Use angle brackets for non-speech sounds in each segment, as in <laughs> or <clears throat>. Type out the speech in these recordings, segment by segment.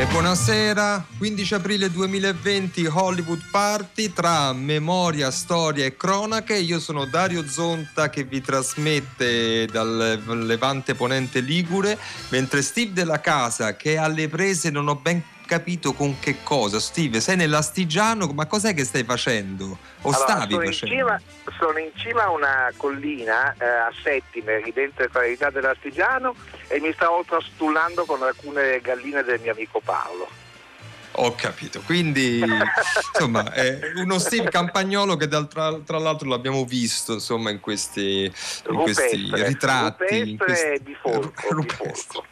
E buonasera, 15 aprile 2020 Hollywood Party tra memoria, storia e cronache. Io sono Dario Zonta che vi trasmette dal levante ponente Ligure, mentre Steve della casa che è alle prese non ho ben capito con che cosa. Steve, sei nell'Astigiano, ma cos'è che stai facendo? O Allora, stavi sono, in facendo? cima, sono in cima a una collina eh, a Settime, ridente qualità dell'Astigiano e mi stavo trastullando con alcune galline del mio amico Paolo. Ho capito, quindi insomma è uno Steve Campagnolo che dal- tra, tra l'altro l'abbiamo visto insomma in questi, in questi Rupestre, ritratti. in rupestre questi- bifolco, Rupestre. bifolco.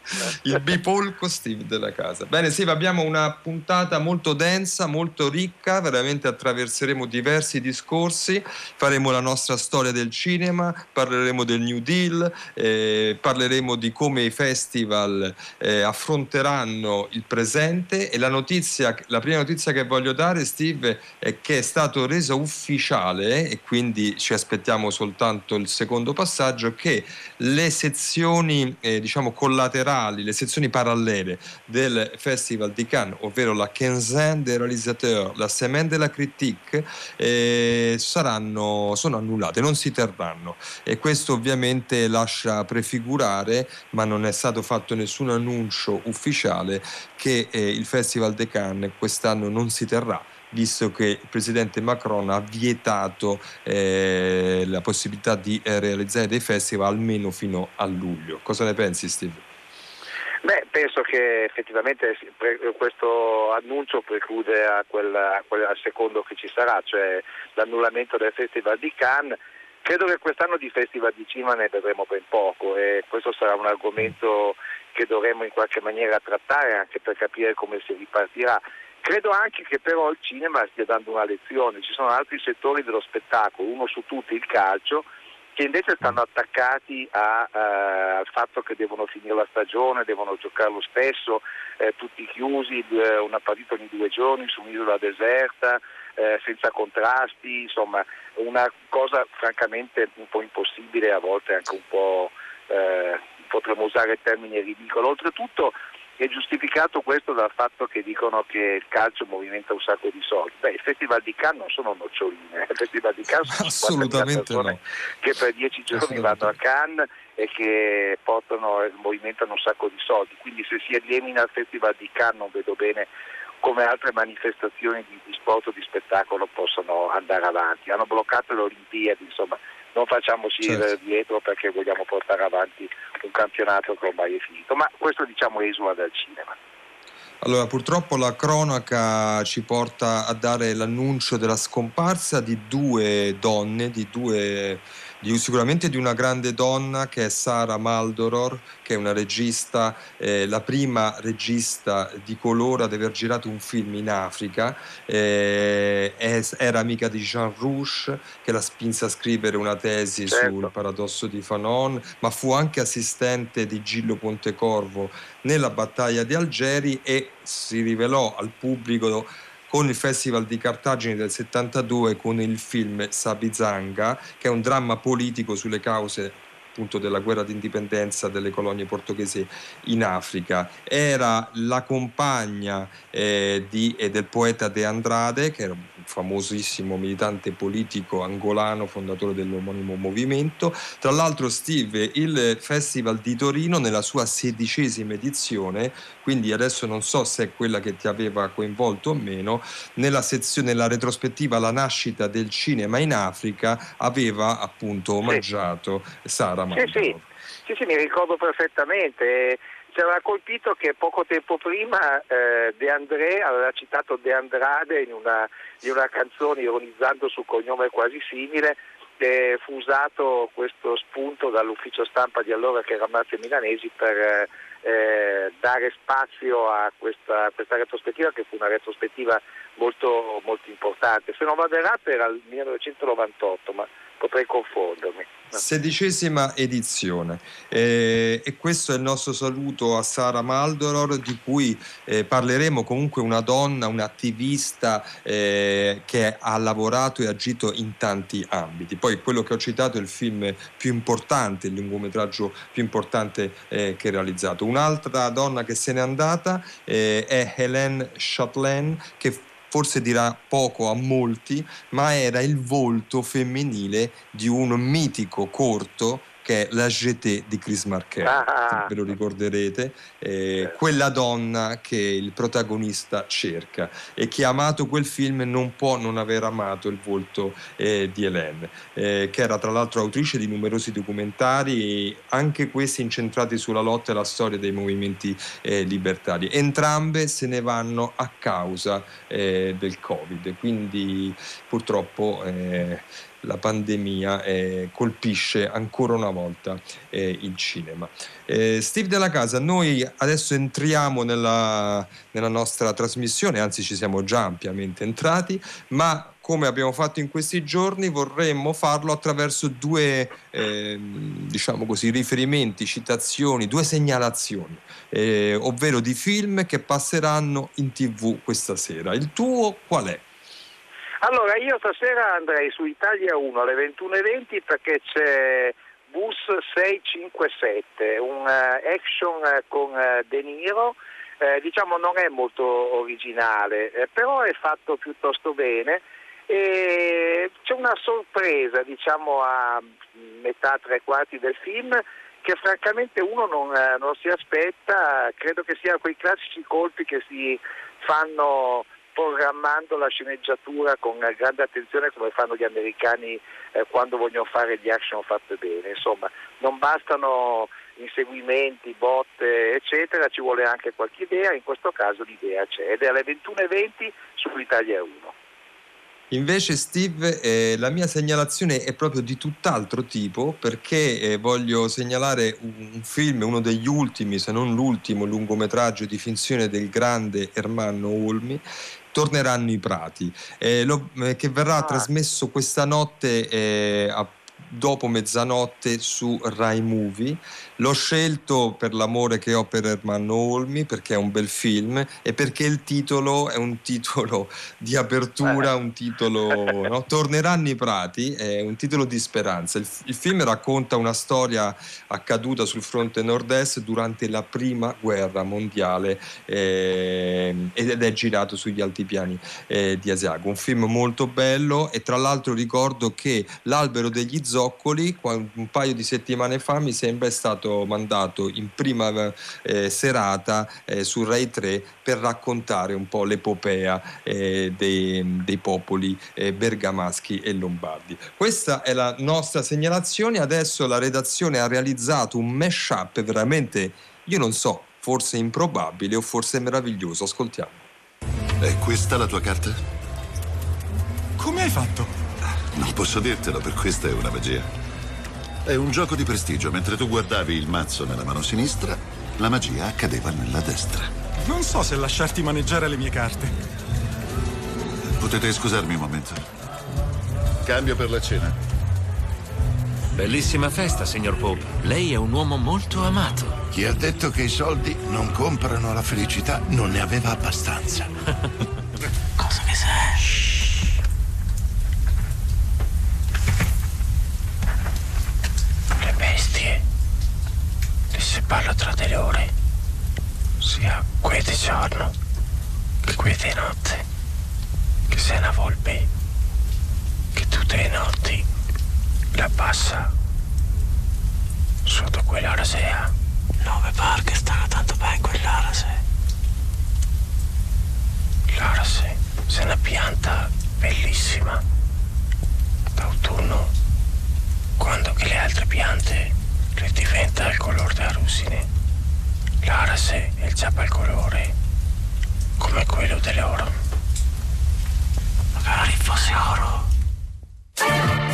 Il bipolco Steve della casa. Bene Steve, abbiamo una puntata molto densa, molto ricca, veramente attraverseremo diversi discorsi, faremo la nostra storia del cinema, parleremo del New Deal, eh, parleremo di come i festival eh, affronteranno il presente e la notizia, la prima notizia che voglio dare Steve è che è stato reso ufficiale e quindi ci aspettiamo soltanto il secondo passaggio che le sezioni eh, diciamo collaterali, le sezioni parallele del Festival di Cannes, ovvero la quinzaine des réalisateurs, la semaine de la critique, eh, saranno, sono annullate, non si terranno. E questo ovviamente lascia prefigurare, ma non è stato fatto nessun annuncio ufficiale, che eh, il Festival di Cannes quest'anno non si terrà visto che il presidente Macron ha vietato eh, la possibilità di eh, realizzare dei festival almeno fino a luglio. Cosa ne pensi Steve? Beh, penso che effettivamente questo annuncio preclude a quel, a quel- al secondo che ci sarà, cioè l'annullamento del Festival di Cannes. Credo che quest'anno di Festival di Cinema ne vedremo ben poco e questo sarà un argomento che dovremo in qualche maniera trattare anche per capire come si ripartirà. Credo anche che però il cinema stia dando una lezione, ci sono altri settori dello spettacolo, uno su tutti il calcio, che invece stanno attaccati a, eh, al fatto che devono finire la stagione, devono giocare lo stesso, eh, tutti chiusi, eh, una partita ogni due giorni su un'isola deserta, eh, senza contrasti, insomma una cosa francamente un po' impossibile, a volte anche un po' eh, potremmo usare il termine ridicolo. Oltretutto è giustificato questo dal fatto che dicono che il calcio movimenta un sacco di soldi. Beh, il Festival di Cannes non sono noccioline, il Festival di Cannes sono 50.000 Assolutamente persone no. che per dieci giorni vanno a Cannes e che portano e movimentano un sacco di soldi. Quindi se si elimina il Festival di Cannes non vedo bene come altre manifestazioni di, di sport o di spettacolo possano andare avanti. Hanno bloccato le Olimpiadi, insomma, non facciamoci Certo. dietro perché vogliamo portare avanti un campionato che ormai è finito. Ma questo diciamo esula dal cinema. Allora, purtroppo la cronaca ci porta a dare l'annuncio della scomparsa di due donne, di due, di- sicuramente di una grande donna che è Sara Maldoror, che è una regista, eh, la prima regista di colore ad aver girato un film in Africa, eh, era amica di Jean Rouge, che la spinse a scrivere una tesi Certo. sul paradosso di Fanon, ma fu anche assistente di Gillo Pontecorvo nella battaglia di Algeri e si rivelò al pubblico con il Festival di Cartagine del 72 con il film Sabizanga, che è un dramma politico sulle cause appunto della guerra d'indipendenza delle colonie portoghesi in Africa. Era la compagna eh, di- eh, del poeta De Andrade, che era un famosissimo militante politico angolano, fondatore dell'omonimo movimento. Tra l'altro, Steve, il Festival di Torino nella sua sedicesima edizione, quindi adesso non so se è quella che ti aveva coinvolto o meno, nella sezione, nella retrospettiva La nascita del cinema in Africa, aveva appunto omaggiato Sara Sì, Mandorf. sì, sì, sì, mi ricordo perfettamente. Ci aveva colpito che poco tempo prima eh, De André aveva citato De Andrade in una, in una canzone ironizzando sul cognome quasi simile. e fu usato questo spunto dall'ufficio stampa di allora che era Marzio Milanesi per eh, eh, dare spazio a questa, questa retrospettiva che fu una retrospettiva molto, molto importante. Se non vado errato era il 1998, ma potrei confondermi. Sedicesima edizione eh, e questo è il nostro saluto a Sara Maldoror di cui eh, parleremo comunque una donna, un'attivista eh, che ha lavorato e agito in tanti ambiti. Poi quello che ho citato è il film più importante, il lungometraggio più importante eh, che ha realizzato. Un'altra donna che se n'è andata eh, è Hélène Chatelain che forse dirà poco a molti, ma era il volto femminile di un mitico corto che è La GT di Chris Marquet, ah. ve lo ricorderete, eh, quella donna che il protagonista cerca e chi ha amato quel film non può non aver amato il volto eh, di Hélène, eh, che era tra l'altro autrice di numerosi documentari, anche questi incentrati sulla lotta e la storia dei movimenti eh, libertari. Entrambe se ne vanno a causa eh, del Covid, quindi purtroppo eh, la pandemia eh, colpisce ancora una volta eh, il cinema. Eh, Steve della Casa, noi adesso entriamo nella, nella, nostra trasmissione, anzi ci siamo già ampiamente entrati, ma come abbiamo fatto in questi giorni vorremmo farlo attraverso due ehm, diciamo così, riferimenti, citazioni, due segnalazioni, eh, ovvero di film che passeranno in tv questa sera. Il tuo qual è? Allora, io stasera andrei su Italia 1 alle 21.20 perché c'è Bus 657, un uh, action con uh, De Niro. Eh, diciamo non è molto originale, eh, però è fatto piuttosto bene. E c'è una sorpresa, diciamo, a metà, tre quarti del film che francamente uno non, non si aspetta, credo che siano quei classici colpi che si fanno programmando la sceneggiatura con grande attenzione come fanno gli americani eh, quando vogliono fare gli action fatte bene. Insomma, non bastano inseguimenti, botte, eccetera, ci vuole anche qualche idea, in questo caso l'idea c'è ed è alle 21.20 su Italia 1. Invece Steve, eh, la mia segnalazione è proprio di tutt'altro tipo perché eh, voglio segnalare un, un, film, uno degli ultimi, se non l'ultimo lungometraggio di finzione del grande Ermanno Olmi torneranno i prati, eh, lo, eh, che verrà ah. trasmesso questa notte eh, a dopo mezzanotte su Rai Movie. L'ho scelto per l'amore che ho per Ermanno Olmi, perché è un bel film e perché il titolo è un titolo di apertura, un titolo... No? Torneranno i prati, è un titolo di speranza. Il, il, film racconta una storia accaduta sul fronte nord-est durante la prima guerra mondiale eh, ed è girato sugli altipiani eh, di Asiago. Un film molto bello e tra l'altro ricordo che L'albero degli Zoccoli, un paio di settimane fa mi sembra è stato mandato in prima eh, serata eh, su Rai 3 per raccontare un po' l'epopea eh, dei, dei, popoli eh, bergamaschi e lombardi. Questa è la nostra segnalazione, adesso la redazione ha realizzato un mash-up veramente, io non so, forse improbabile o forse meraviglioso, ascoltiamo. È questa la tua carta? Come hai fatto? Non posso dirtelo, per questa è una magia. È un gioco di prestigio. Mentre tu guardavi il mazzo nella mano sinistra, la magia accadeva nella destra. Non so se lasciarti maneggiare le mie carte. Potete scusarmi un momento? Cambio per la cena. Bellissima festa, signor Pope. Lei è un uomo molto amato. Chi ha detto che i soldi non comprano la felicità non ne aveva abbastanza. <laughs> Cosa che sei? Parla tra di loro, sia qui di giorno che qui di notte, che sia una volpe, che tutte le notti la passa sotto quell'ora sea. Nove barche stanno tanto bene quell'ora se. L'orase è una pianta bellissima d'autunno, quando che le altre piante che diventa il colore da rusine. L'arase è il colore come quello dell'oro. Magari fosse oro.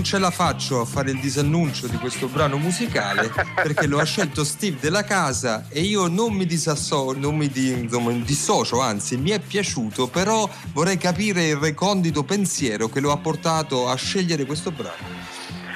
Non ce la faccio a fare il disannuncio di questo brano musicale perché lo ha scelto Steve della casa e io non mi disasso, non mi di, insomma, dissocio, anzi mi è piaciuto, però vorrei capire il recondito pensiero che lo ha portato a scegliere questo brano.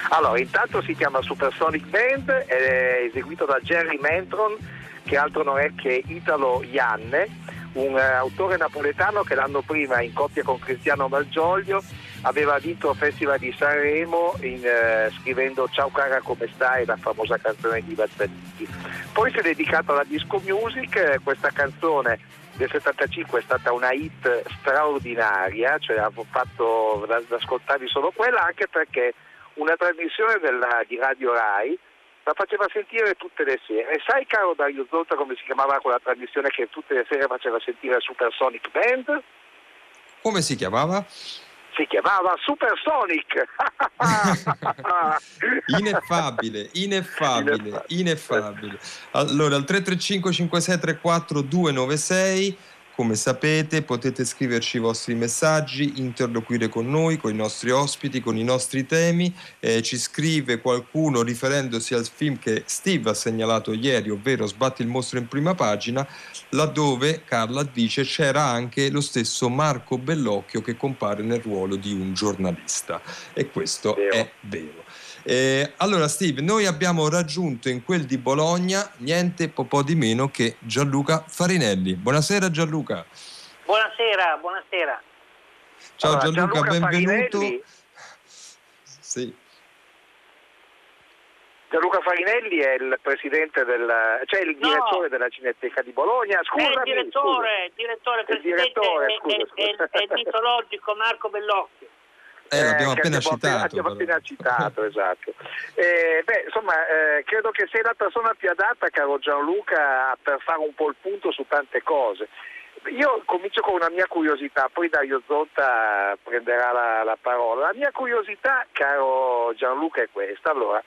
Allora, intanto si chiama Supersonic Band, è eseguito da Jerry Mentron, che altro non è che Italo Ianne, un eh, autore napoletano che l'anno prima in coppia con Cristiano Malgioglio aveva vinto il Festival di Sanremo in, eh, scrivendo Ciao cara come stai, la famosa canzone di Bazzaniti. Poi si è dedicato alla disco music, questa canzone del 75 è stata una hit straordinaria, cioè avevo fatto da, da ascoltarvi solo quella anche perché una trasmissione della, di Radio Rai la faceva sentire tutte le sere. Sai caro Dario Zotta come si chiamava quella trasmissione che tutte le sere faceva sentire Supersonic Band? Come si chiamava? Si chiamava Supersonic. <laughs> ineffabile, ineffabile, ineffabile. Allora, al 335 5634 296 come sapete potete scriverci i vostri messaggi, interloquire con noi, con i nostri ospiti, con i nostri temi. Eh, ci scrive qualcuno riferendosi al film che Steve ha segnalato ieri, ovvero Sbatti il mostro in prima pagina, laddove Carla dice c'era anche lo stesso Marco Bellocchio che compare nel ruolo di un giornalista. E questo vero. è vero. Eh, allora Steve, noi abbiamo raggiunto in quel di Bologna niente po', po di meno che Gianluca Farinelli. Buonasera Gianluca. Buonasera, buonasera. Ciao allora, Gianluca, Gianluca, benvenuto. Farinelli... Sì. Gianluca Farinelli è il presidente del, cioè il direttore no. della Cineteca di Bologna. Scusami, è il direttore, scusa. il direttore, il direttore è, scusa, è, scusa. È, è, il mitologico Marco Bellocchio. Eh, l'abbiamo eh, appena abbiamo citato. Abbiamo appena citato, <laughs> esatto. Eh, beh, insomma, eh, credo che sei la persona più adatta, caro Gianluca, per fare un po' il punto su tante cose. Io comincio con una mia curiosità, poi Dario Zotta prenderà la, la parola. La mia curiosità, caro Gianluca, è questa. Allora,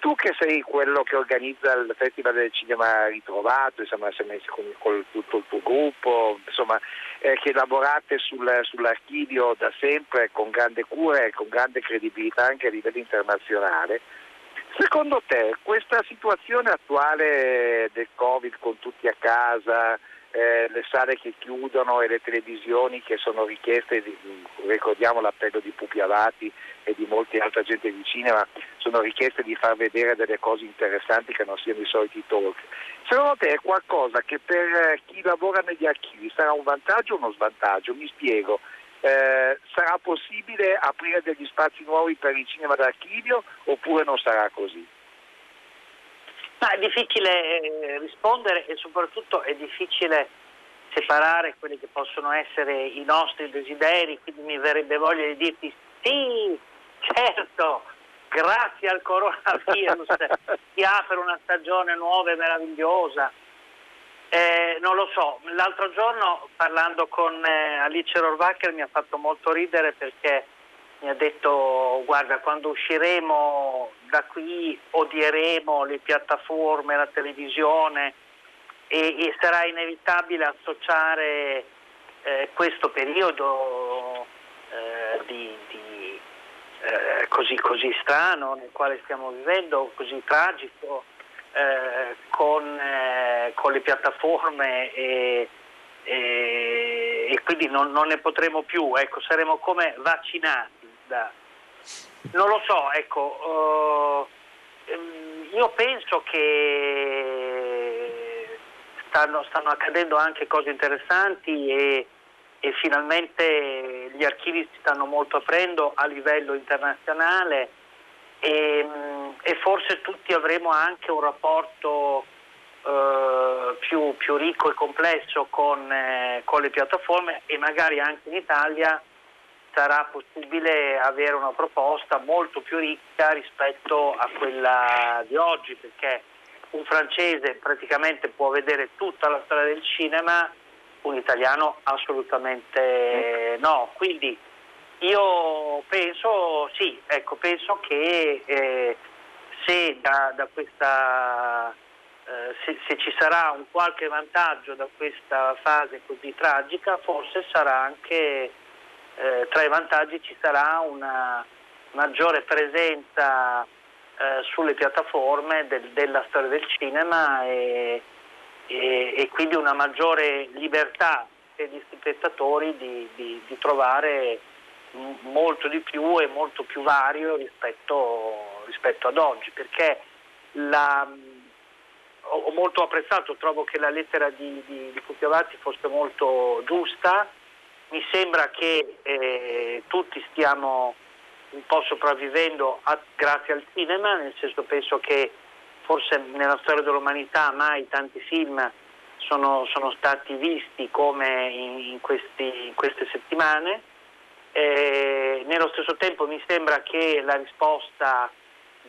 tu che sei quello che organizza il Festival del Cinema Ritrovato, insomma, sei messo con, con tutto il tuo gruppo, insomma, eh, che lavorate sul, sull'archivio da sempre con grande cura e con grande credibilità anche a livello internazionale, secondo te questa situazione attuale del Covid con tutti a casa, eh, le sale che chiudono e le televisioni che sono richieste, di, ricordiamo l'appello di Pupi Avati e di molti altra gente di cinema, sono richieste di far vedere delle cose interessanti che non siano i soliti talk. Secondo te è qualcosa che per eh, chi lavora negli archivi sarà un vantaggio o uno svantaggio? Mi spiego. Eh, sarà possibile aprire degli spazi nuovi per il cinema d'archivio oppure non sarà così? Ma è difficile eh, rispondere e soprattutto è difficile separare quelli che possono essere i nostri desideri, quindi mi verrebbe voglia di dirti sì, certo, grazie al coronavirus <laughs> si apre una stagione nuova e meravigliosa. Eh, non lo so, l'altro giorno parlando con eh, Alice Rohrwacher mi ha fatto molto ridere perché mi ha detto guarda quando usciremo da qui odieremo le piattaforme, la televisione e, e sarà inevitabile associare eh, questo periodo eh, di, di eh, così, così, strano nel quale stiamo vivendo, così tragico, eh, con, eh, con, le piattaforme e, e, e quindi non, non, ne potremo più, ecco, saremo come vaccinati. Da, non lo so, ecco, uh, io penso che stanno, stanno, accadendo anche cose interessanti e, e finalmente gli archivi si stanno molto aprendo a livello internazionale e, e forse tutti avremo anche un rapporto uh, più, più, ricco e complesso con, eh, con le piattaforme e magari anche in Italia sarà possibile avere una proposta molto più ricca rispetto a quella di oggi, perché un francese praticamente può vedere tutta la storia del cinema, un italiano assolutamente no. Quindi io penso, sì, ecco, penso che eh, se, da, da questa, eh, se, se ci sarà un qualche vantaggio da questa fase così tragica, forse sarà anche eh, tra i vantaggi ci sarà una, maggiore presenza eh, sulle piattaforme del, della storia del cinema e, e, e, quindi una maggiore libertà per gli spettatori di, di, di trovare molto di più e molto più vario rispetto, rispetto ad oggi, perché la, ho molto apprezzato, trovo che la lettera di, di, di Cucchiavati fosse molto giusta, mi sembra che eh, tutti stiamo un po' sopravvivendo a, grazie al cinema, nel senso penso che forse nella storia dell'umanità mai tanti film sono, sono stati visti come in, in, questi, in queste settimane. Eh, nello stesso tempo mi sembra che la risposta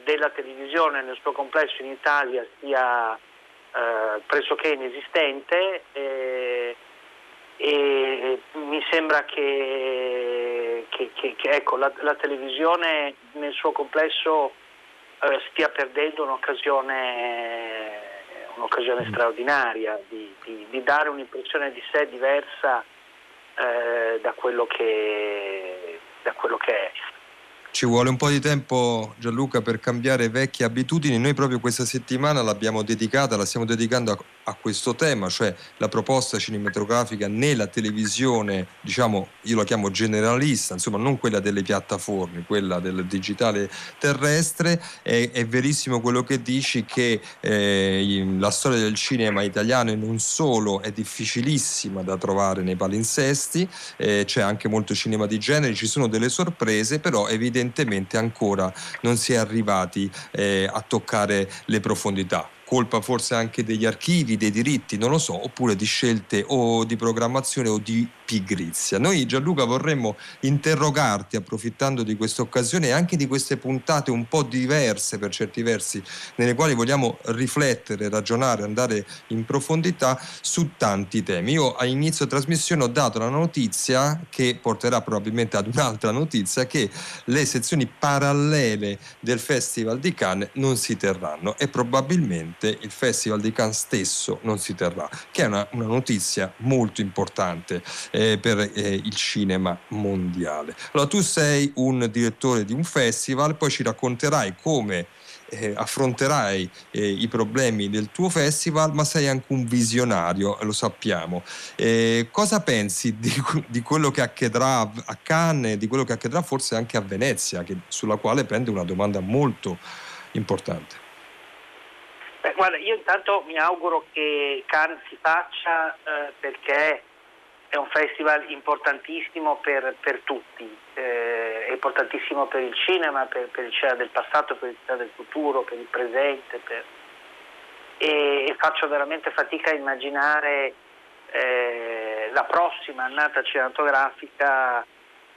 della televisione nel suo complesso in Italia sia eh, pressoché inesistente eh, e mi sembra che, che, che, che ecco, la, la, televisione nel suo complesso eh, stia perdendo un'occasione, un'occasione straordinaria di, di, di, dare un'impressione di sé diversa eh, da quello, da quello che è. Ci vuole un po' di tempo Gianluca per cambiare vecchie abitudini, noi proprio questa settimana l'abbiamo dedicata, la stiamo dedicando a, a questo tema, cioè la proposta cinematografica nella televisione, diciamo io la chiamo generalista, insomma non quella delle piattaforme, quella del digitale terrestre, è, è verissimo quello che dici che eh, la storia del cinema italiano e non solo è difficilissima da trovare nei palinsesti, eh, c'è anche molto cinema di genere, ci sono delle sorprese, però evidentemente ancora non si è arrivati eh, a toccare le profondità colpa forse anche degli archivi, dei diritti, non lo so, oppure di scelte o di programmazione o di pigrizia. Noi Gianluca vorremmo interrogarti approfittando di questa occasione e anche di queste puntate un po' diverse per certi versi, nelle quali vogliamo riflettere, ragionare, andare in profondità su tanti temi. Io a inizio trasmissione ho dato la notizia che porterà probabilmente ad un'altra notizia che le sezioni parallele del Festival di Cannes non si terranno e probabilmente il Festival di Cannes stesso non si terrà, che è una, una notizia molto importante eh, per eh, il cinema mondiale. Allora tu sei un direttore di un festival, poi ci racconterai come eh, affronterai eh, i problemi del tuo festival, ma sei anche un visionario, lo sappiamo. Eh, cosa pensi di, di, quello che accadrà a Cannes, di quello che accadrà forse anche a Venezia, che, sulla quale prende una domanda molto importante? Beh, guarda, io intanto mi auguro che Cannes si faccia eh, perché è un festival importantissimo per, per tutti, eh, è importantissimo per il cinema, per, per, il cinema del passato, per il cinema del futuro, per il presente. Per... E, e, faccio veramente fatica a immaginare eh, la prossima annata cinematografica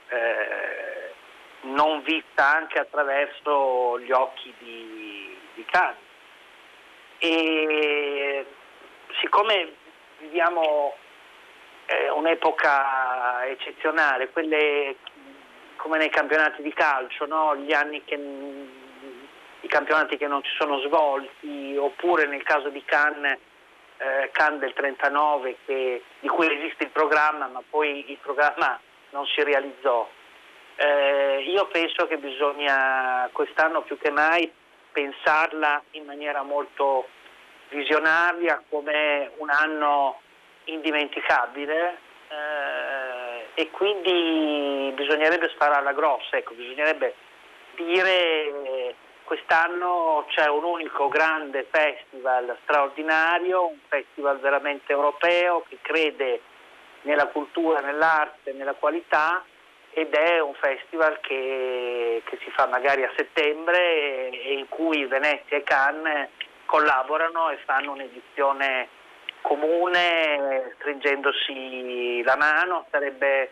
eh, non vista anche attraverso gli occhi di, di Cannes e siccome viviamo eh, un'epoca eccezionale, quelle come nei campionati di calcio, no? gli anni che i campionati che non si sono svolti, oppure nel caso di Cannes, eh, Cannes del 39 che, di cui esiste il programma ma poi il programma non si realizzò. Eh, io penso che bisogna quest'anno più che mai pensarla in maniera molto visionaria come un anno indimenticabile eh, e quindi bisognerebbe spararla grossa, ecco, bisognerebbe dire eh, quest'anno c'è un unico grande festival straordinario, un festival veramente europeo che crede nella cultura, nell'arte, nella qualità ed è un festival che, che, si fa magari a settembre e, in cui Venezia e Cannes collaborano e fanno un'edizione comune stringendosi la mano, sarebbe,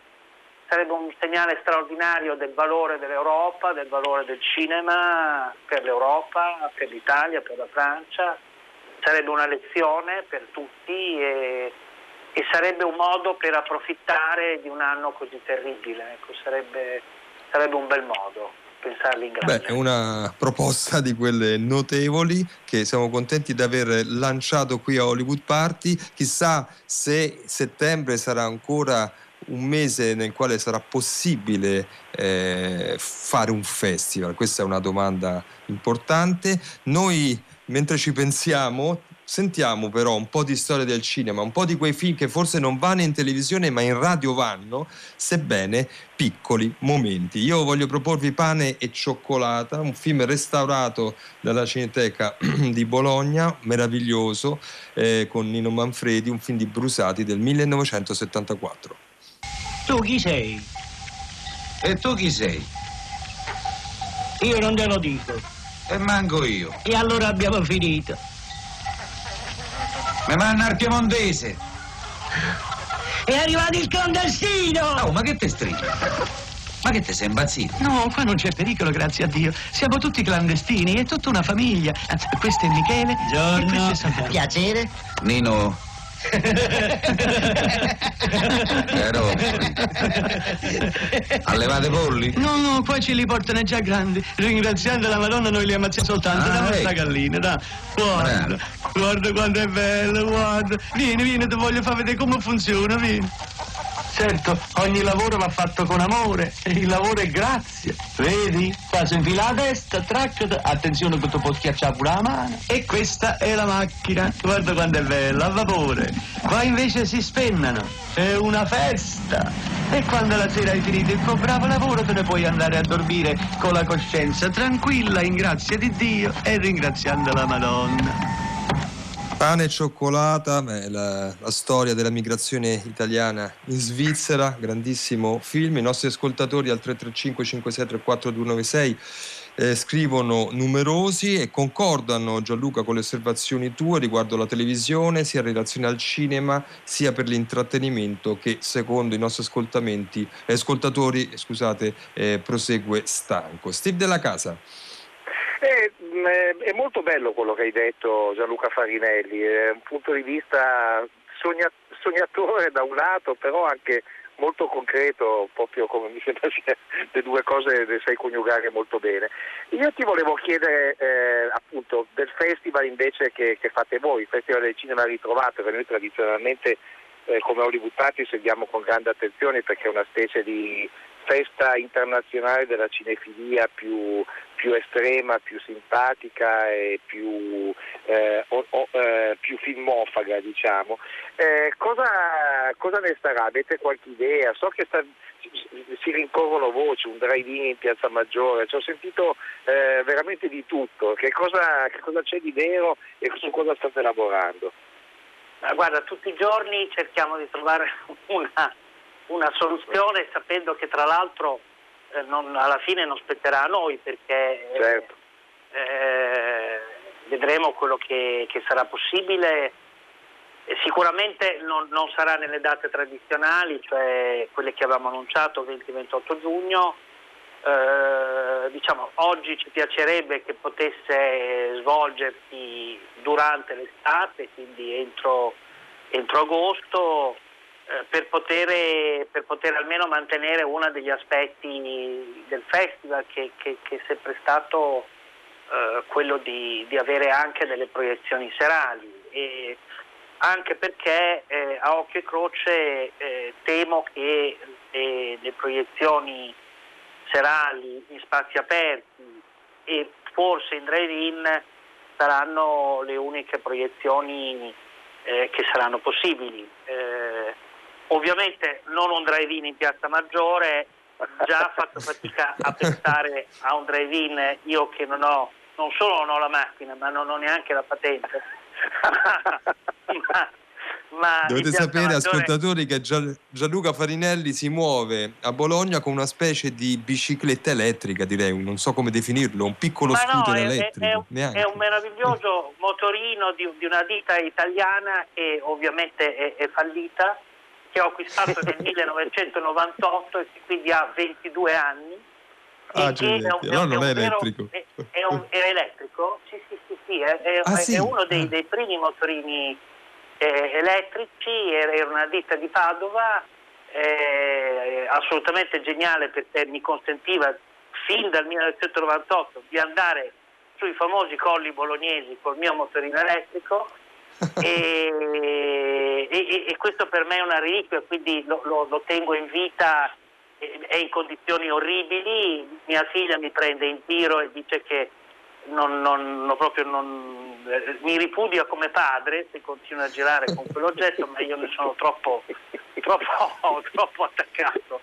sarebbe un segnale straordinario del valore dell'Europa, del valore del cinema per l'Europa, per l'Italia, per la Francia, sarebbe una lezione per tutti e, e sarebbe un modo per approfittare di un anno così terribile, ecco, sarebbe, sarebbe un bel modo pensarli in grande. Beh, è una proposta di quelle notevoli che siamo contenti di aver lanciato qui a Hollywood Party. Chissà se settembre sarà ancora un mese nel quale sarà possibile eh, fare un festival? Questa è una domanda importante. Noi, mentre ci pensiamo, Sentiamo però un po' di storia del cinema, un po' di quei film che forse non vanno in televisione ma in radio vanno, sebbene piccoli momenti. Io voglio proporvi Pane e cioccolata, un film restaurato dalla Cineteca <clears throat> di Bologna, meraviglioso, eh, con Nino Manfredi, un film di Brusati del 1974. Tu chi sei? E tu chi sei? Io non te lo dico. E manco io. E allora abbiamo finito. Mi manna al piemontese. È arrivato il clandestino! Oh, ma che te strilla? Ma che te sei impazzito? No, qua non c'è pericolo, grazie a Dio. Siamo tutti clandestini, è tutta una famiglia. Anzi, questo è Michele. Giorno. E questo è Santoro. Piacere. Nino. <laughs> Ero. Allevate polli? No, no, qua ce li portano già grandi. Ringraziando la Madonna noi li ammazziamo soltanto. Ah, Dammi ecco. gallina. Guarda, Bravo. Guarda quanto è bello, guarda. Vieni, vieni, ti voglio far vedere come funziona, vieni. Certo, ogni lavoro va fatto con amore il lavoro è grazia. Vedi? Qua si infila la testa, traccata, attenzione che tu puoi schiacciare pure la mano. E questa è la macchina, guarda quanto è bella, a vapore. Qua invece si spennano, è una festa. E quando la sera hai finito il tuo bravo lavoro te ne puoi andare a dormire con la coscienza tranquilla in grazia di Dio e ringraziando la Madonna. Pane e cioccolata, beh, la, la storia della migrazione italiana in Svizzera, grandissimo film. I nostri ascoltatori al 335 5634 296 eh, scrivono numerosi e concordano Gianluca con le osservazioni tue riguardo la televisione, sia in relazione al cinema, sia per l'intrattenimento che secondo i nostri eh, ascoltatori eh, scusate, eh, prosegue stanco. Steve della Casa. Mh, eh, è molto bello quello che hai detto Gianluca Farinelli, è un punto di vista sogna- sognatore da un lato, però anche molto concreto, proprio come mi sembra sia le due cose le sai coniugare molto bene. Io ti volevo chiedere eh, appunto del festival invece che, che fate voi, il Festival del Cinema Ritrovato, che noi tradizionalmente eh, come Hollywood Party seguiamo con grande attenzione perché è una specie di festa internazionale della cinefilia più, più estrema, più simpatica e più, eh, o- o- eh, più filmofaga, diciamo. Eh, cosa, cosa ne sarà? Avete qualche idea? So che sta- si rincorrono voci, un drive-in in Piazza Maggiore, ci ho sentito eh, veramente di tutto. Che cosa, che cosa c'è di vero e su cosa state lavorando? Guarda, tutti i giorni cerchiamo di trovare <laughs> una, una soluzione sapendo che tra l'altro non- alla fine non spetterà a noi perché eh, Certo. eh, vedremo quello che, che sarà possibile. Sicuramente non, non sarà nelle date tradizionali, cioè quelle che avevamo annunciato 20-28 giugno. Eh, diciamo, oggi ci piacerebbe che potesse svolgersi durante l'estate, quindi entro, entro agosto, eh, per, poter, per poter almeno mantenere uno degli aspetti del festival che, che- che è sempre stato eh, quello di, di avere anche delle proiezioni serali. E anche perché eh, a occhio e croce eh, temo che le- le proiezioni serali in spazi aperti e forse in drive-in saranno le uniche proiezioni eh, che saranno possibili. Ovviamente non un drive-in in Piazza Maggiore, già fatto fatica a pensare a un drive-in, io che non ho, non solo non ho la macchina, ma non ho neanche la patente. <laughs> ma, ma Dovete sapere, Maggiore- ascoltatori, che Gian- Gianluca Farinelli si muove a Bologna con una specie di bicicletta elettrica, direi, un- non so come definirlo, un piccolo Ma no, scooter è, è- elettrico. è un, neanche. è un meraviglioso motorino di, di una ditta italiana che ovviamente è, è fallita, che ho acquistato nel <laughs> 1998 e che quindi ha 22 anni. Ah, e un- allora non è elettrico. È, è un- <laughs> è elettrico? Sì, sì, sì, sì, è, è- Ah, sì? uno dei, Ah. dei primi motorini eh, elettrici, era era una ditta di Padova, eh, assolutamente geniale perché mi consentiva fin dal 1998 di andare sui famosi colli bolognesi col mio motorino elettrico e, e, e questo per me è una reliquia, quindi lo, lo, lo tengo in vita, è in condizioni orribili, mia figlia mi prende in tiro e dice che non, non, non proprio non, eh, mi ripudia come padre se continua a girare con quell'oggetto, ma io ne sono troppo, troppo, <laughs> troppo attaccato.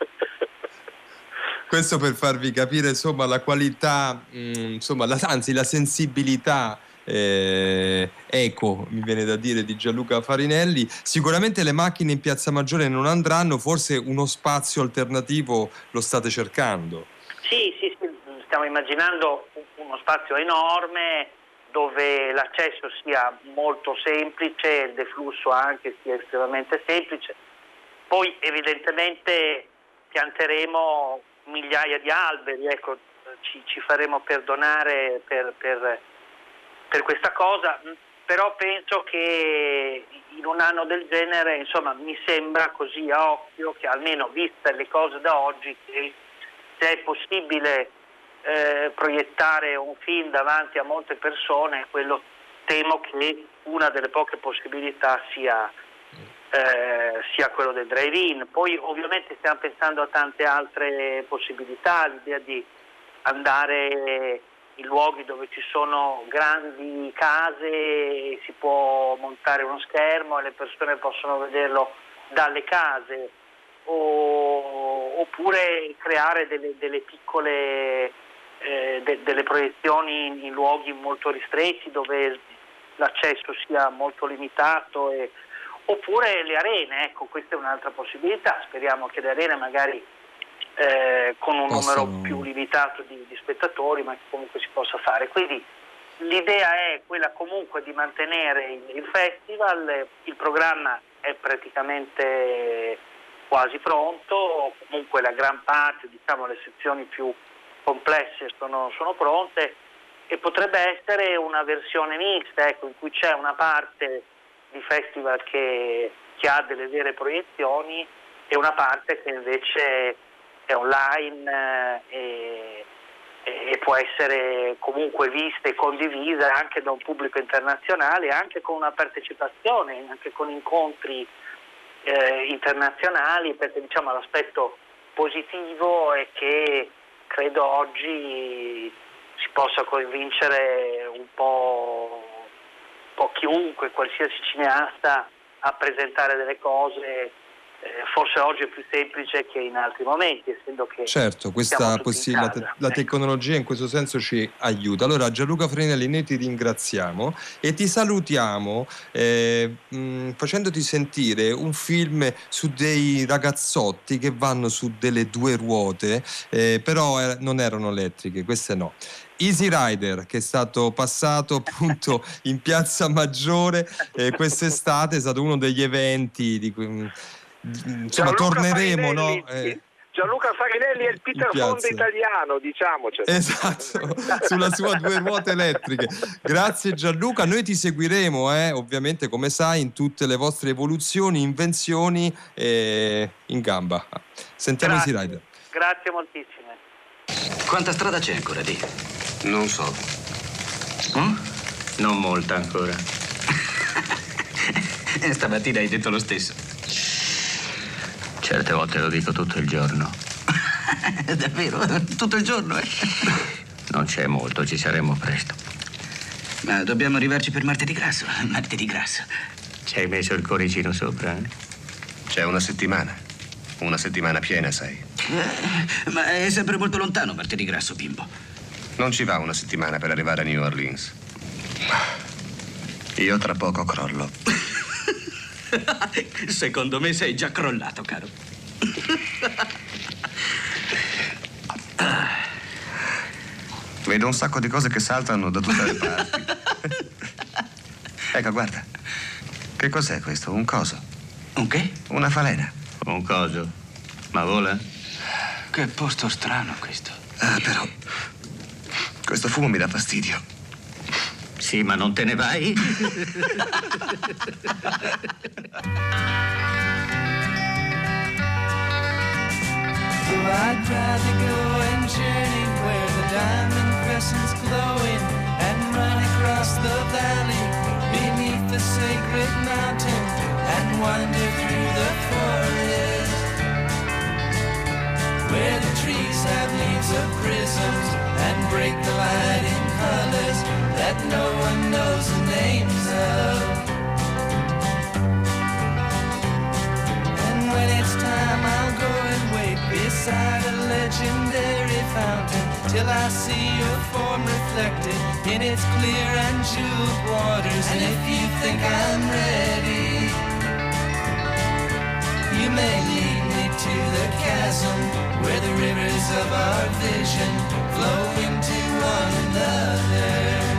Questo per farvi capire insomma, la qualità, mh, insomma, la, anzi la sensibilità eh, eco, mi viene da dire, di Gianluca Farinelli. Sicuramente le macchine in Piazza Maggiore non andranno, forse uno spazio alternativo lo state cercando. Sì, sì, sì stiamo immaginando uno spazio enorme dove l'accesso sia molto semplice, il deflusso anche sia estremamente semplice. Poi evidentemente pianteremo migliaia di alberi, ecco, ci, ci faremo perdonare per, per, per, questa cosa, però penso che in un anno del genere, insomma, mi sembra così a occhio che almeno viste le cose da oggi, che se è possibile eh, proiettare un film davanti a molte persone, quello temo che una delle poche possibilità sia, eh, sia quello del drive-in. Poi ovviamente stiamo pensando a tante altre possibilità, l'idea di andare in luoghi dove ci sono grandi case, si può montare uno schermo e le persone possono vederlo dalle case, o, oppure creare delle, delle piccole eh, de- delle proiezioni in, luoghi molto ristretti dove l'accesso sia molto limitato e, oppure le arene, ecco questa è un'altra possibilità, speriamo che le arene magari eh, con un Possono... numero più limitato di, di spettatori ma che comunque si possa fare. Quindi l'idea è quella comunque di mantenere il, il festival, il programma è praticamente quasi pronto, comunque la gran parte, diciamo le sezioni più complesse sono, sono pronte. E potrebbe essere una versione mista ecco, in cui c'è una parte di festival che, che, ha delle vere proiezioni e una parte che invece è online eh, e, e, può essere comunque vista e condivisa anche da un pubblico internazionale, anche con una partecipazione, anche con incontri eh, internazionali, perché diciamo l'aspetto positivo è che credo oggi si possa convincere un po', un po chiunque, qualsiasi cineasta a presentare delle cose eh, forse oggi è più semplice che in altri momenti, essendo che certo, questa possi- la, te- la, ecco. tecnologia in questo senso ci aiuta. Allora, Gianluca Frenelli, noi ti ringraziamo e ti salutiamo eh, mh, facendoti sentire un film su dei ragazzotti che vanno su delle due ruote, eh, però er- non erano elettriche, queste no. Easy Rider che è stato passato appunto <laughs> in Piazza Maggiore eh, quest'estate, è stato uno degli eventi di cui insomma, torneremo, no? Eh, Gianluca Farinelli è il Peter Fonda italiano, diciamocelo. Esatto, <laughs> sulla sua due ruote elettriche. Grazie Gianluca, noi ti seguiremo, eh, ovviamente come sai, in tutte le vostre evoluzioni, invenzioni eh, in gamba. Sentiamo Easy Rider. Grazie moltissime. Quanta strada c'è ancora di? Non so. Mm? Non molta ancora. <laughs> Stamattina hai detto lo stesso. Certe volte lo dico tutto il giorno. <laughs> Davvero? Tutto il giorno, eh? <laughs> Non c'è molto, ci saremo presto. Ma dobbiamo arrivarci per martedì grasso. Martedì grasso. Ci hai messo il coricino sopra, eh? C'è una settimana. Una settimana piena, sai. Eh, ma è sempre molto lontano martedì grasso, bimbo. Non ci va una settimana per arrivare a New Orleans. Io tra poco crollo. <laughs> Secondo me sei già crollato, caro. Vedo un sacco di cose che saltano da tutte le <laughs> parti. ecco, guarda. Che cos'è questo? Un coso? Un che? Una falena. Un coso? Ma vola? Che posto strano questo. Ah, però. Questo fumo mi dà fastidio. Sì, ma non te ne vai? I'd rather go and journey where the diamond crescent's glowing and run across the valley beneath the sacred mountain and wander through the forest where the trees have leaves of prisms and break the light in colors that no beside a legendary fountain till I see your form reflected in its clear and jeweled waters. And if you think I'm ready, you may lead me to the chasm where the rivers of our vision flow into one another.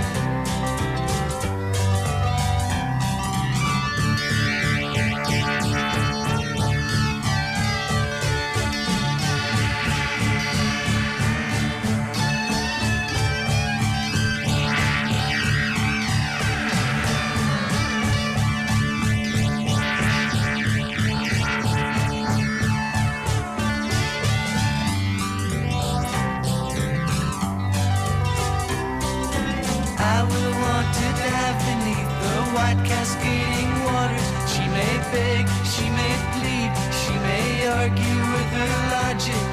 Argue with her logic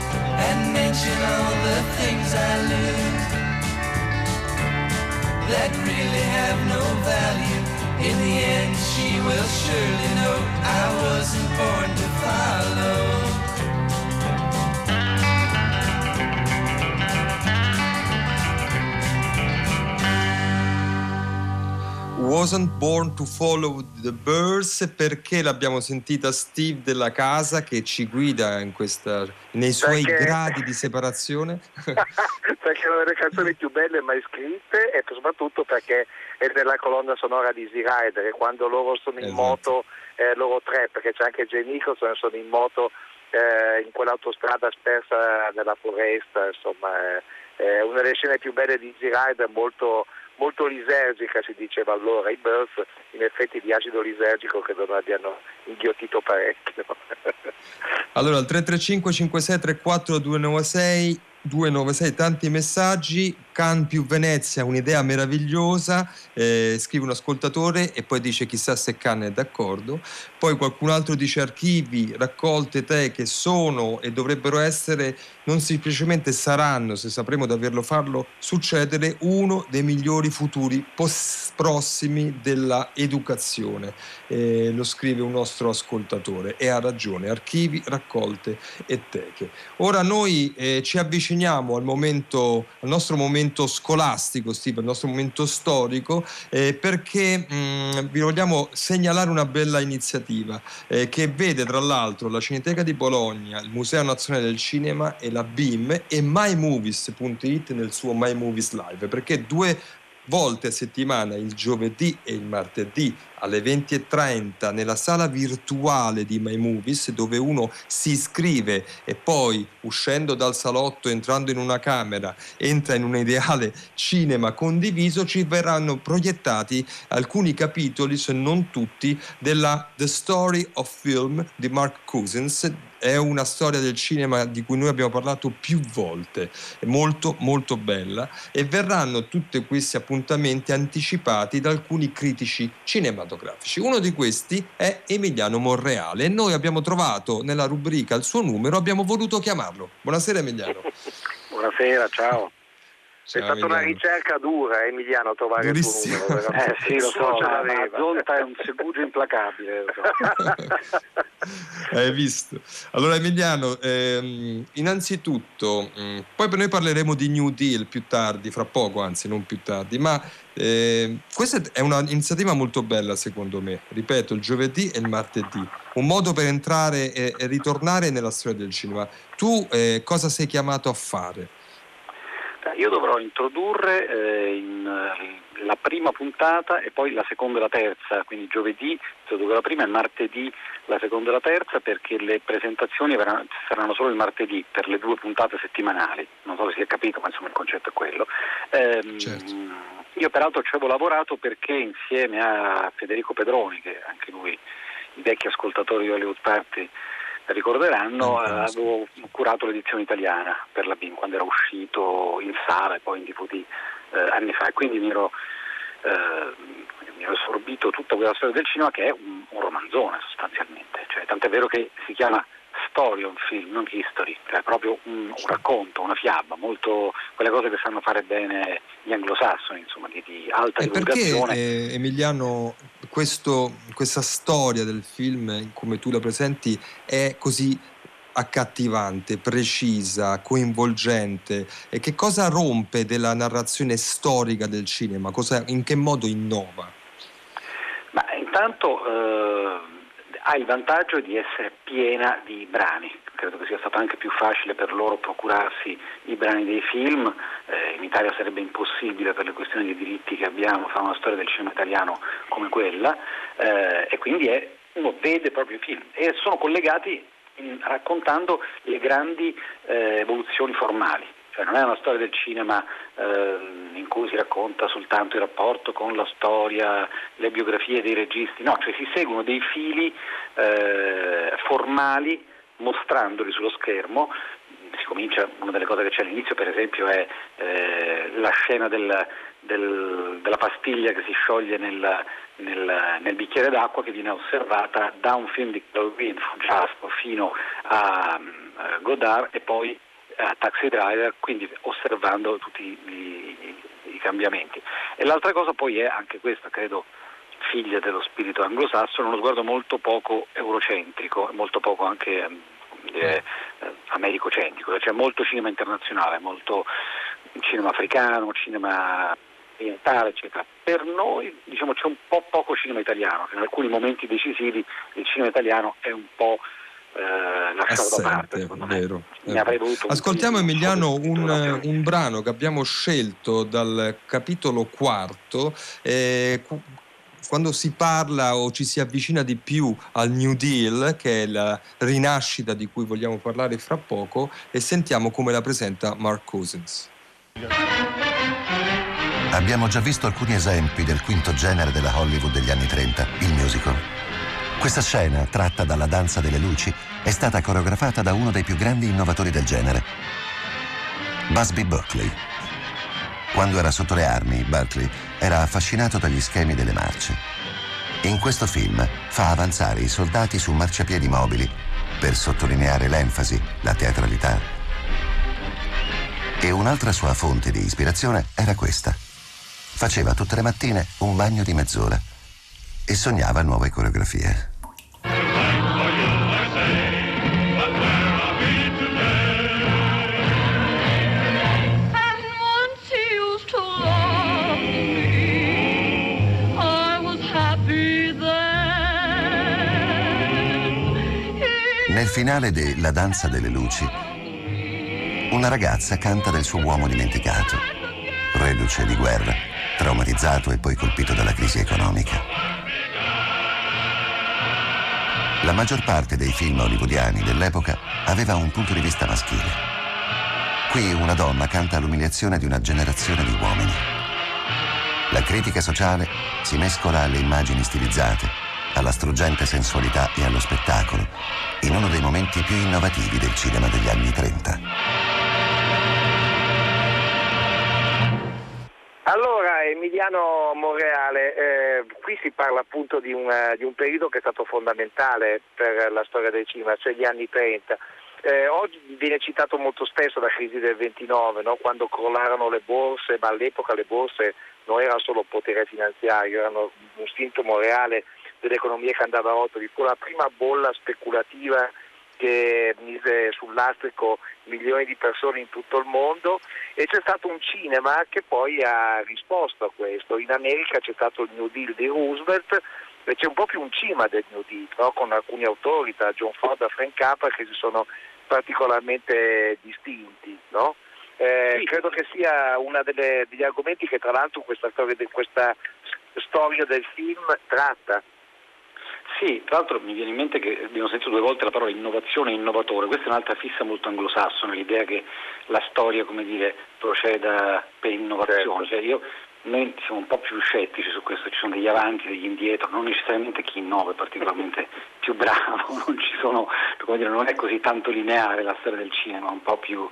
and mention all the things I lose that really have no value. In the end, she will surely know I wasn't born to follow. Wasn't Born to Follow the Birds perché l'abbiamo sentita Steve della casa che ci guida in questa, nei suoi Perché- gradi di separazione. <laughs> perché è una delle canzoni più belle mai scritte e soprattutto perché è della colonna sonora di Easy Rider e quando loro sono in Esatto. moto, eh, loro tre, perché c'è anche Jay Nicholson, sono in moto eh, in quell'autostrada spersa nella foresta, insomma è, è una delle scene più belle di Easy Rider, molto, molto lisergica si diceva allora, i Birds in effetti di acido lisergico credo non abbiano inghiottito parecchio. Allora, il 335 56 34 296 296, tanti messaggi. Can più Venezia, un'idea meravigliosa, eh, scrive un ascoltatore e poi dice chissà se Can è d'accordo. Poi qualcun altro dice archivi, raccolte teche sono e dovrebbero essere, non semplicemente saranno, se sapremo davvero farlo, succedere uno dei migliori futuri pos- prossimi della educazione. Eh, lo scrive un nostro ascoltatore e ha ragione, archivi, raccolte e teche. Ora noi eh, ci avviciniamo al momento, al nostro momento scolastico, Steve, al nostro momento storico, eh, perché mh, vi vogliamo segnalare una bella iniziativa eh, che vede tra l'altro la Cineteca di Bologna, il Museo Nazionale del Cinema e la BIM e mymovies.it nel suo My Movies Live, perché due volte a settimana, il giovedì e il martedì alle 20.30 nella sala virtuale di My Movies dove uno si iscrive e poi uscendo dal salotto, entrando in una camera, entra in un ideale cinema condiviso, ci verranno proiettati alcuni capitoli, se non tutti, della The Story of Film di Mark Cousins. È una storia del cinema di cui noi abbiamo parlato più volte, è molto molto bella e verranno tutti questi appuntamenti anticipati da alcuni critici cinematografici. Uno di questi è Emiliano Monreale e noi abbiamo trovato nella rubrica il suo numero, abbiamo voluto chiamarlo. Buonasera Emiliano. <laughs> Buonasera, ciao. È stata una ricerca dura, eh, Emiliano, trovare Durissimo. il tuo numero. Eh sì, lo so, l'aveva. Zonta è un segugio implacabile. so. <laughs> Hai visto? Allora Emiliano, ehm, innanzitutto, mh, poi noi parleremo di New Deal più tardi, fra poco anzi, non più tardi, ma ehm, questa è un'iniziativa molto bella secondo me, ripeto, il giovedì e il martedì, un modo per entrare e, e ritornare nella storia del cinema. Tu eh, cosa sei chiamato a fare? Io dovrò introdurre eh, in, eh, la prima puntata e poi la seconda e la terza, quindi giovedì introdurrò la prima e martedì la seconda e la terza perché le presentazioni verranno- saranno solo il martedì per le due puntate settimanali, non so se si è capito ma insomma il concetto è quello. Ehm, Io peraltro ci avevo lavorato perché insieme a Federico Pedroni, che anche lui i vecchi ascoltatori di Hollywood Party ricorderanno, eh, avevo curato l'edizione italiana per la BIM quando era uscito in sala e poi in DVD eh, anni fa. E quindi mi ero eh, mi ha assorbito tutta quella storia del cinema che è un, un romanzone sostanzialmente, cioè, tant'è vero che si chiama storia un film, non history, cioè proprio un, un, racconto, una fiaba, molto quelle cose che sanno fare bene gli anglosassoni, insomma, di, di alta E perché divulgazione. eh, Emiliano questo- questa storia del film, come tu la presenti, è così accattivante, precisa, coinvolgente e che cosa rompe della narrazione storica del cinema? Cosa- in che modo innova? Ma intanto eh, ha il vantaggio di essere piena di brani. Credo che sia stato anche più facile per loro procurarsi i brani dei film. Eh, in Italia sarebbe impossibile per le questioni di diritti che abbiamo fare una storia del cinema italiano come quella eh, e quindi è- uno vede proprio i film e sono collegati in- raccontando le grandi eh, evoluzioni formali. Cioè non è una storia del cinema ehm, in cui si racconta soltanto il rapporto con la storia, le biografie dei registi, no, cioè si seguono dei fili eh, formali mostrandoli sullo schermo. Si comincia, una delle cose che c'è all'inizio per esempio è eh, la scena del- del- della pastiglia che si scioglie nel, nel- nel bicchiere d'acqua che viene osservata da un film di Claude Green, fino a eh, Godard e poi a Taxi Driver, quindi osservando tutti i, i- cambiamenti. E l'altra cosa poi è anche questa, credo, figlia dello spirito anglosassone, uno sguardo molto poco eurocentrico, molto poco anche eh, eh, americocentrico, c'è molto cinema internazionale, molto cinema africano, cinema orientale, eccetera. Per noi diciamo, c'è un po' poco cinema italiano, in alcuni momenti decisivi il cinema italiano è un po' eh, lasciato da parte. Assente, vero. Ne avrei voluto un Ascoltiamo Emiliano un, un brano che abbiamo scelto dal capitolo quarto, eh, quando si parla o ci si avvicina di più al New Deal, che è la rinascita di cui vogliamo parlare fra poco, e sentiamo come la presenta Mark Cousins. Abbiamo già visto alcuni esempi del quinto genere della Hollywood degli anni 30, il musical. Questa scena, tratta dalla danza delle luci, è stata coreografata da uno dei più grandi innovatori del genere, Busby Berkeley. Quando era sotto le armi, Berkeley era affascinato dagli schemi delle marce. In questo film fa avanzare i soldati su marciapiedi mobili per sottolineare l'enfasi, la teatralità. E un'altra sua fonte di ispirazione era questa. Faceva tutte le mattine un bagno di mezz'ora e sognava nuove coreografie. Nel finale de La danza delle luci, una ragazza canta del suo uomo dimenticato, reduce di guerra, traumatizzato e poi colpito dalla crisi economica. La maggior parte dei film hollywoodiani dell'epoca aveva un punto di vista maschile. Qui una donna canta l'umiliazione di una generazione di uomini. La critica sociale si mescola alle immagini stilizzate, alla struggente sensualità e allo spettacolo, in uno dei momenti più innovativi del cinema degli anni 30. Emiliano Monreale, eh, qui si parla appunto di un, eh, di un periodo che è stato fondamentale per la storia del cinema, cioè gli anni 30. Eh, oggi viene citato molto spesso la crisi del 29, no? quando crollarono le borse, ma all'epoca le borse non erano solo potere finanziario, erano un sintomo reale dell'economia che andava a rotoli. Fu la prima bolla speculativa che mise sul lastrico milioni di persone in tutto il mondo e c'è stato un cinema che poi ha risposto a questo. In America c'è stato il New Deal di Roosevelt e c'è un po' più un cinema del New Deal, no? con alcuni autori, da John Ford a Frank Capra, che si sono particolarmente distinti. no? Eh, Credo che sia uno degli argomenti che tra l'altro questa storia, questa storia del film tratta. Sì, tra l'altro mi viene in mente che abbiamo sentito due volte la parola innovazione e innovatore, questa è un'altra fissa molto anglosassone, l'idea che la storia, come dire, proceda per innovazione. Cioè io, noi siamo un po' più scettici su questo, ci sono degli avanti, degli indietro, non necessariamente chi innova è particolarmente <laughs> più bravo, <laughs> non, ci sono, come dire, non è così tanto lineare la storia del cinema, un po' più,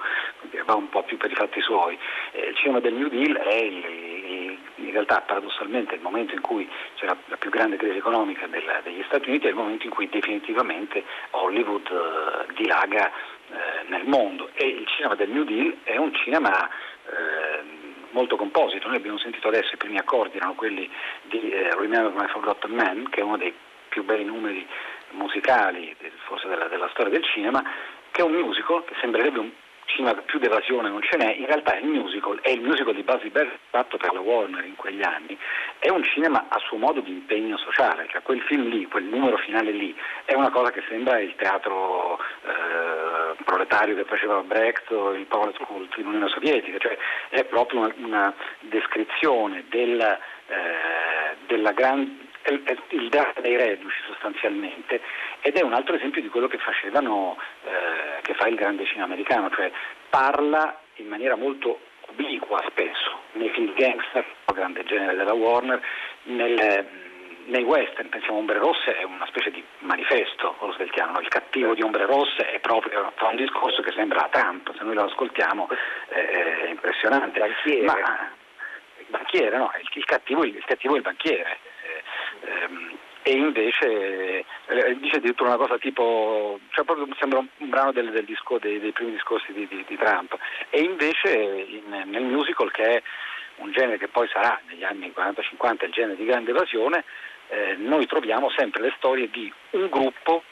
va un po' più per i fatti suoi. Eh, il cinema del New Deal è il, il- il realtà paradossalmente il momento in cui c'è la, più grande crisi economica del, degli Stati Uniti è il momento in cui definitivamente Hollywood eh, dilaga eh, nel mondo e il cinema del New Deal è un cinema eh, molto composito. Noi abbiamo sentito adesso i primi accordi, erano quelli di eh, Remember My Forgotten Man, che è uno dei più bei numeri musicali forse della, della storia del cinema, che è un musical che sembrerebbe un cinema più d'evasione non ce n'è, in realtà il musical, è il musical di Buzzy Bear fatto per la Warner in quegli anni, è un cinema a suo modo di impegno sociale, cioè quel film lì, quel numero finale lì, è una cosa che sembra il teatro eh, proletario che faceva Brecht o il Power School in Unione Sovietica, cioè è proprio una, una descrizione della, eh, della grande il dramma dei reduci sostanzialmente ed è un altro esempio di quello che facevano, eh, che fa il grande cinema americano, cioè parla in maniera molto obliqua spesso, nei film gangster, il grande genere della Warner, nel, nei western, pensiamo a Ombre Rosse è una specie di manifesto rooseveltiano, il cattivo di Ombre Rosse è proprio, fa un discorso che sembra Trump, se noi lo ascoltiamo eh, è impressionante. Banchiere. Ma, banchiere, no, il, cattivo, il, cattivo è il banchiere. Ehm, e invece eh, dice addirittura una cosa tipo, cioè proprio sembra un, brano del, del disco, dei, dei, primi discorsi di, di, di Trump, e invece in, nel musical che è un genere che poi sarà negli anni 40-50 il genere di grande evasione, eh, noi troviamo sempre le storie di un gruppo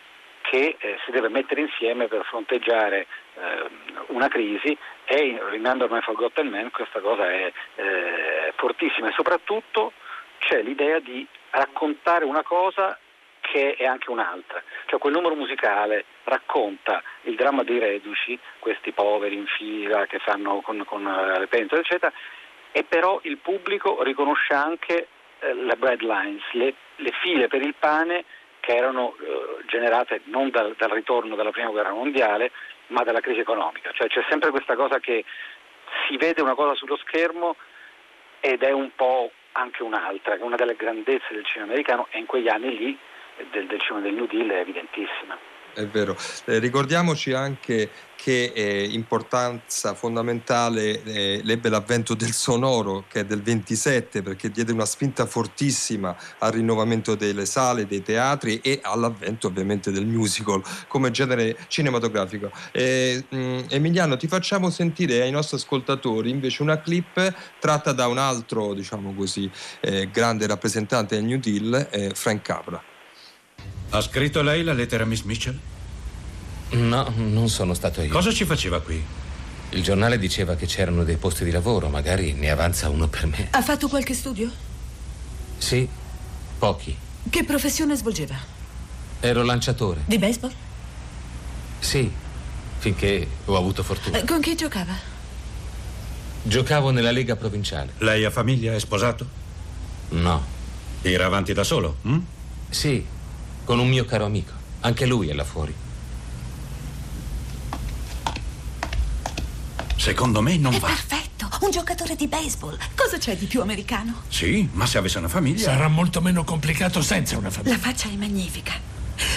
che eh, si deve mettere insieme per fronteggiare eh, una crisi e Remember My Forgotten Man questa cosa è eh, fortissima. E soprattutto c'è l'idea di raccontare una cosa che è anche un'altra. Cioè quel numero musicale racconta il dramma dei reduci, questi poveri in fila che fanno con, con eh, le pentole, eccetera, e però il pubblico riconosce anche eh, le breadlines, le, le, file per il pane che erano eh, generate non dal, dal ritorno della prima guerra mondiale, ma dalla crisi economica. Cioè c'è sempre questa cosa che si vede una cosa sullo schermo ed è un po' anche un'altra, che una delle grandezze del cinema americano e in quegli anni lì del, del cinema del New Deal è evidentissima. È vero, eh, ricordiamoci anche che eh, importanza fondamentale eh, l'ebbe l'avvento del sonoro che è del 27 perché diede una spinta fortissima al rinnovamento delle sale, dei teatri e all'avvento ovviamente del musical come genere cinematografico. Eh, mh, Emiliano ti facciamo sentire ai nostri ascoltatori invece una clip tratta da un altro diciamo così eh, grande rappresentante del New Deal, eh, Frank Capra. Ha scritto lei la lettera a Miss Mitchell? No, non sono stato io. Cosa ci faceva qui? Il giornale diceva che c'erano dei posti di lavoro, magari ne avanza uno per me. Ha fatto qualche studio? Sì, pochi. Che professione svolgeva? Ero lanciatore. Di baseball? Sì, finché ho avuto fortuna. Con chi giocava? Giocavo nella Lega Provinciale. Lei ha famiglia? È sposato? No. Era avanti da solo? Hm? Sì, con un mio caro amico. Anche lui è là fuori. Secondo me non è va. Perfetto, un giocatore di baseball. Cosa c'è di più americano? Sì, ma se avesse una famiglia. Sarà molto meno complicato senza una famiglia. La faccia è magnifica.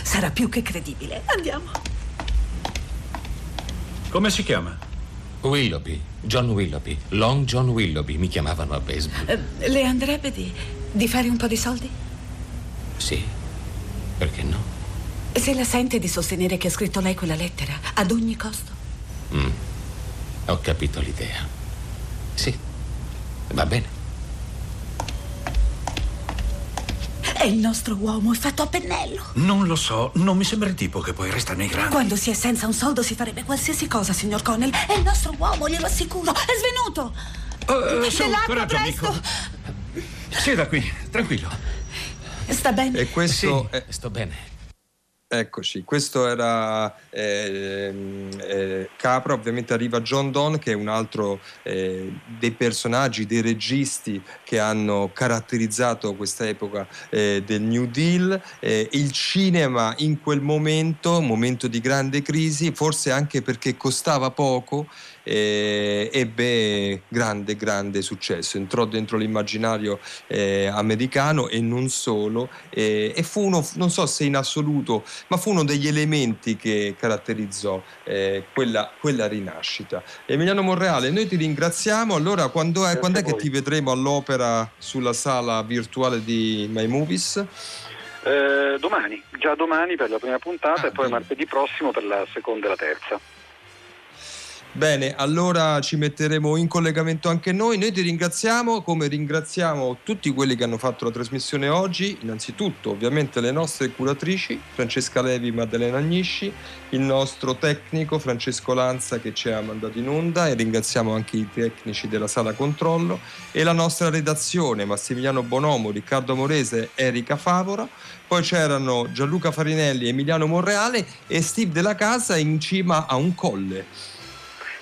Sarà più che credibile. Andiamo. Come si chiama? Willoughby, John Willoughby, Long John Willoughby, mi chiamavano a baseball. Eh, le andrebbe di, di fare un po' di soldi? Sì, perché no? Se la sente di sostenere che ha scritto lei quella lettera, ad ogni costo? Mm. Ho capito l'idea. Sì, va bene. È il nostro uomo, è fatto a pennello. Non lo so, non mi sembra il tipo che poi resta nei grandi. Quando si è senza un soldo si farebbe qualsiasi cosa, signor Connell. È il nostro uomo, glielo assicuro. È svenuto. Uh, su, coraggio, presto. amico. Sieda qui, tranquillo. Sta bene? E questo sì, è... sto bene. Eccoci, questo era eh, eh, Capra, ovviamente arriva John Donne che è un altro eh, dei personaggi, dei registi che hanno caratterizzato questa epoca eh, del New Deal, eh, il cinema in quel momento, momento di grande crisi, forse anche perché costava poco, eh, ebbe grande, grande successo, entrò dentro l'immaginario eh, americano e non solo, eh, e fu uno, non so se in assoluto ma fu uno degli elementi che caratterizzò eh, quella, quella, rinascita. Emiliano Monreale, noi ti ringraziamo. Allora, quando è, quando è che ti vedremo all'opera sulla sala virtuale di My Movies? Eh, domani, già domani per la prima puntata ah, e poi martedì prossimo per la seconda e la terza. Bene, allora ci metteremo in collegamento anche noi. Noi ti ringraziamo, come ringraziamo tutti quelli che hanno fatto la trasmissione oggi. Innanzitutto, ovviamente, le nostre curatrici, Francesca Levi, Maddalena Agnisci, il nostro tecnico Francesco Lanza che ci ha mandato in onda e ringraziamo anche i tecnici della sala controllo e la nostra redazione, Massimiliano Bonomo, Riccardo Morese, Erika Favora. Poi c'erano Gianluca Farinelli, Emiliano Monreale e Steve della Casa in cima a un colle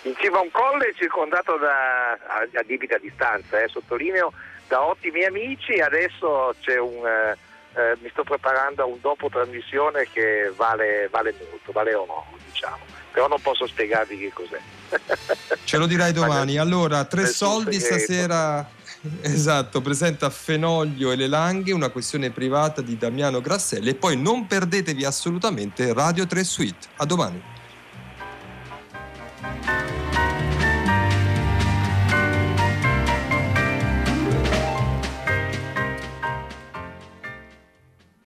in cima a un colle circondato da, a, a debita distanza, eh, sottolineo, da ottimi amici, adesso c'è un, eh, eh, mi sto preparando a un dopo trasmissione che vale, vale molto, vale oro, diciamo, però non posso spiegarvi che cos'è. <laughs> Ce lo dirai domani. Allora, tre soldi stasera. <laughs> Esatto, presenta Fenoglio e le Langhe, una questione privata di Damiano Grasselli e poi non perdetevi assolutamente Radio 3 Suite. A domani. Thank you.